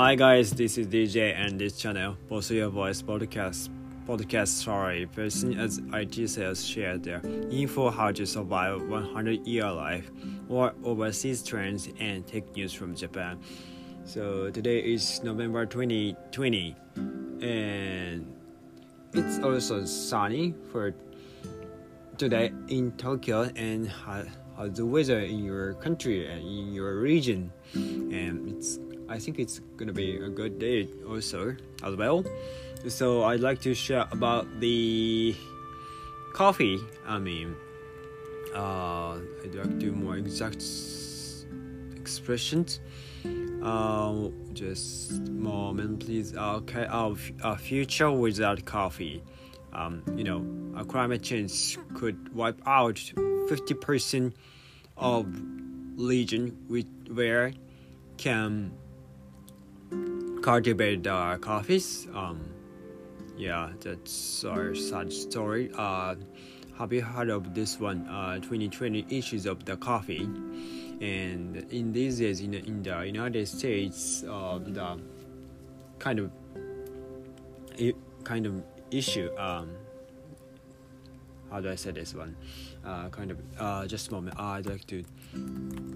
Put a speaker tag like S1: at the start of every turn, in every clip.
S1: Hi guys, this is DJ and this channel, Boss Your Voice Podcast. Podcast story person as IT sales share their info how to survive 100 year life or overseas trends and tech news from Japan. So today is November 2020 and it's also sunny for today in Tokyo and how, how's the weather in your country and in your region and it's I think it's gonna be a good day also as well. So I'd like to share about the coffee. I mean, uh, I'd like to do more exact expressions. Uh, just moment, please. Okay, our, our future without coffee. Um, you know, a climate change could wipe out 50% of region with, where can cultivate uh, coffees. Um, yeah, that's our sad story. Uh, have you heard of this one? Uh, 2020 issues of the coffee, and in these days in, in the United States, uh, the kind of kind of issue. Um, how do I say this one? Uh, kind of uh, just a moment. I'd like to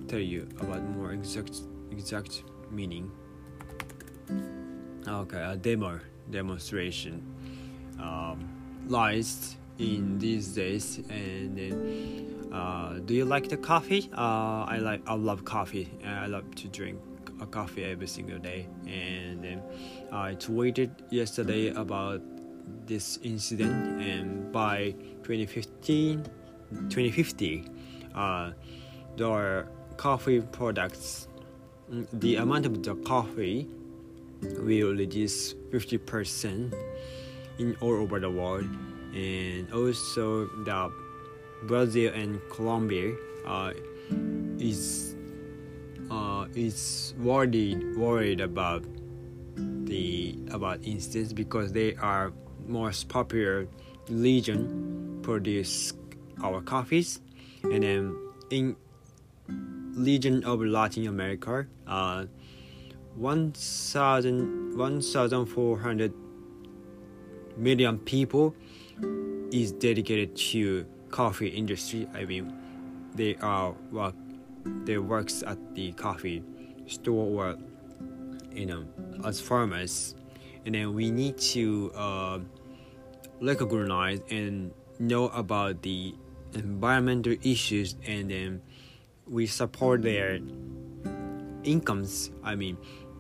S1: tell you about more exact exact meaning. Okay, a demo demonstration um, lies in these days. And uh, do you like the coffee? Uh, I like. I love coffee. I love to drink a coffee every single day. And I tweeted yesterday about this incident. And by 2015, 2050, uh, the coffee products, the amount of the coffee will reduce 50% in all over the world. And also the Brazil and Colombia uh, is uh, is worried worried about the about instance because they are most popular region produce our coffees. And then in region of Latin America uh, 1,000 1,400 million people is dedicated to coffee industry. I mean, they are work, they works at the coffee store or you know as farmers, and then we need to uh, recognize and know about the environmental issues, and then we support their incomes. I mean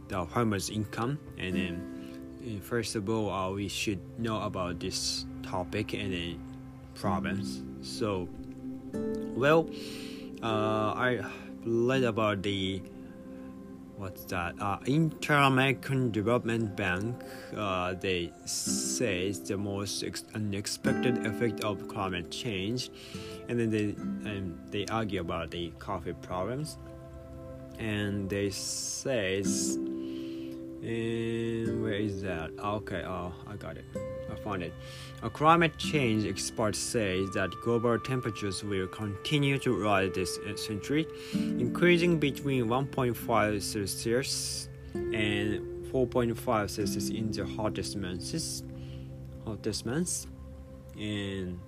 S1: the farmer's income and then first of all uh, we should know about this topic and then problems. So well uh, i read about the what's that? Uh, inter-american development bank uh, they say it's the most ex- unexpected effect of climate change and then they and they argue about the coffee problems. And they says and where is that? Okay oh i got it. I found it. A climate change expert says that global temperatures will continue to rise this century increasing between 1.5 celsius and 4.5 celsius in the hottest months hottest months. And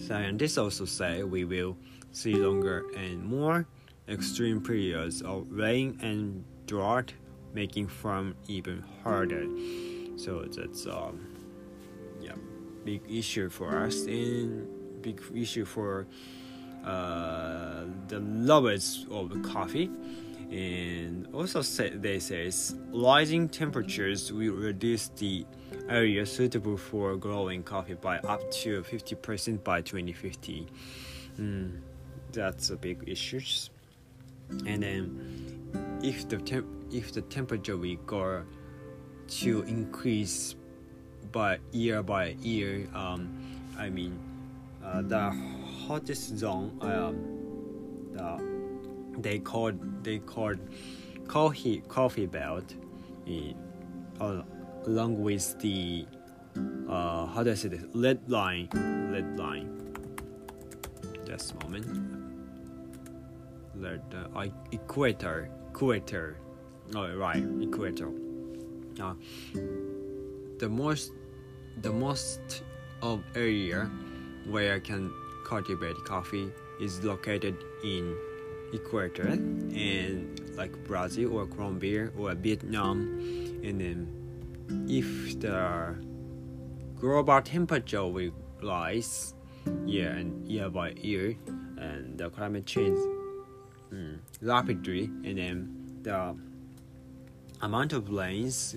S1: scientists also say we will see longer and more extreme periods of rain and drought, making farm even harder. So that's um, yeah, big issue for us and big issue for uh, the lovers of coffee. And also say, they say rising temperatures will reduce the area suitable for growing coffee by up to 50% by 2050. Mm, that's a big issue and then if the temp if the temperature will go to increase by year by year um, I mean uh, the hottest zone um, the, they called they called coffee coffee belt uh, along with the uh, how do I say this? Red line red line. Just a moment. The uh, equator equator. Oh right equator. Uh, the most the most of area where I can cultivate coffee is located in equator and like Brazil or Colombia or Vietnam. And then if the global temperature will rise year and year by year and the climate change mm, rapidly and then the amount of rains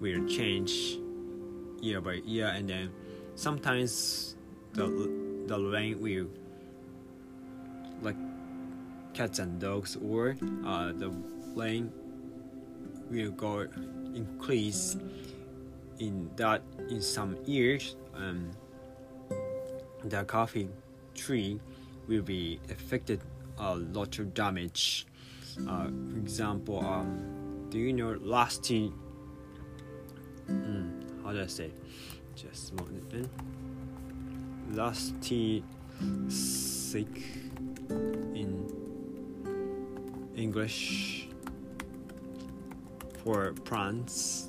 S1: will change year by year and then sometimes the the rain will like cats and dogs or uh, the rain will go increase in that in some years um, the coffee tree will be affected a lot of damage. Uh, for example um, do you know lasty mm, how do I say? Just moment lasty sick in English for plants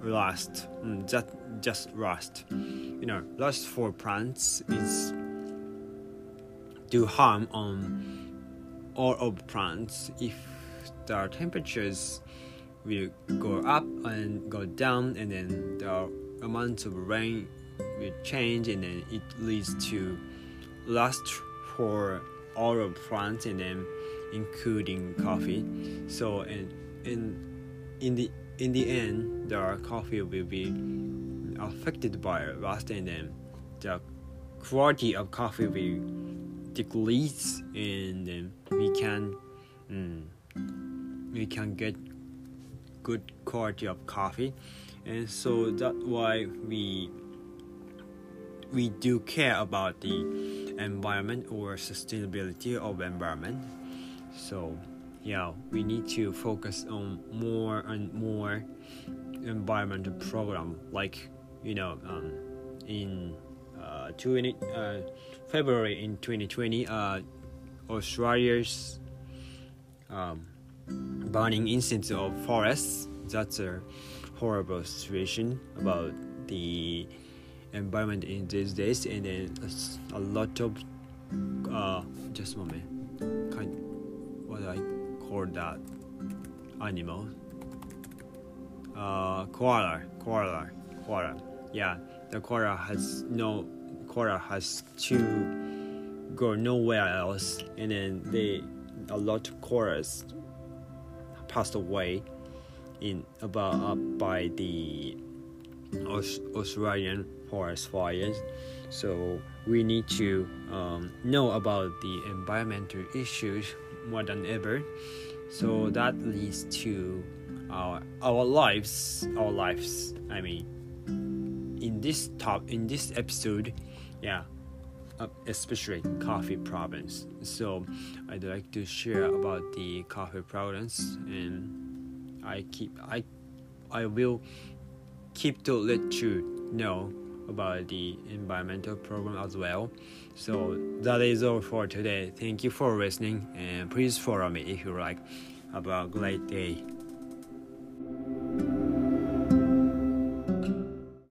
S1: rust mm, just just rust. You know rust for plants is do harm on all of plants if the temperatures will go up and go down and then the amount of rain will change and then it leads to rust for all of plants and then including coffee. So and in in the in the end the coffee will be affected by rust and then the quality of coffee will decrease and then we can mm, we can get good quality of coffee. And so that's why we we do care about the environment or sustainability of environment. So yeah we need to focus on more and more environmental program like you know um, in 20, uh, February in 2020 uh, Australia's um, burning incidents of forests. That's a horrible situation about the environment in these days. And then a lot of uh, just a moment. Kind what I call that animal? Uh, koala koala koala. Yeah the koala has no koala has to go nowhere else and then they a lot of koalas passed away in about uh, by the Aus- Australian forest fires. So we need to um, know about the environmental issues more than ever. So that leads to our our lives, our lives. I mean, in this top in this episode, yeah, uh, especially coffee problems. So I'd like to share about the coffee problems, and I keep I I will keep to let you know about the environmental problem as well. So that is all for today. Thank you for listening and please follow me if you like. Have a great day.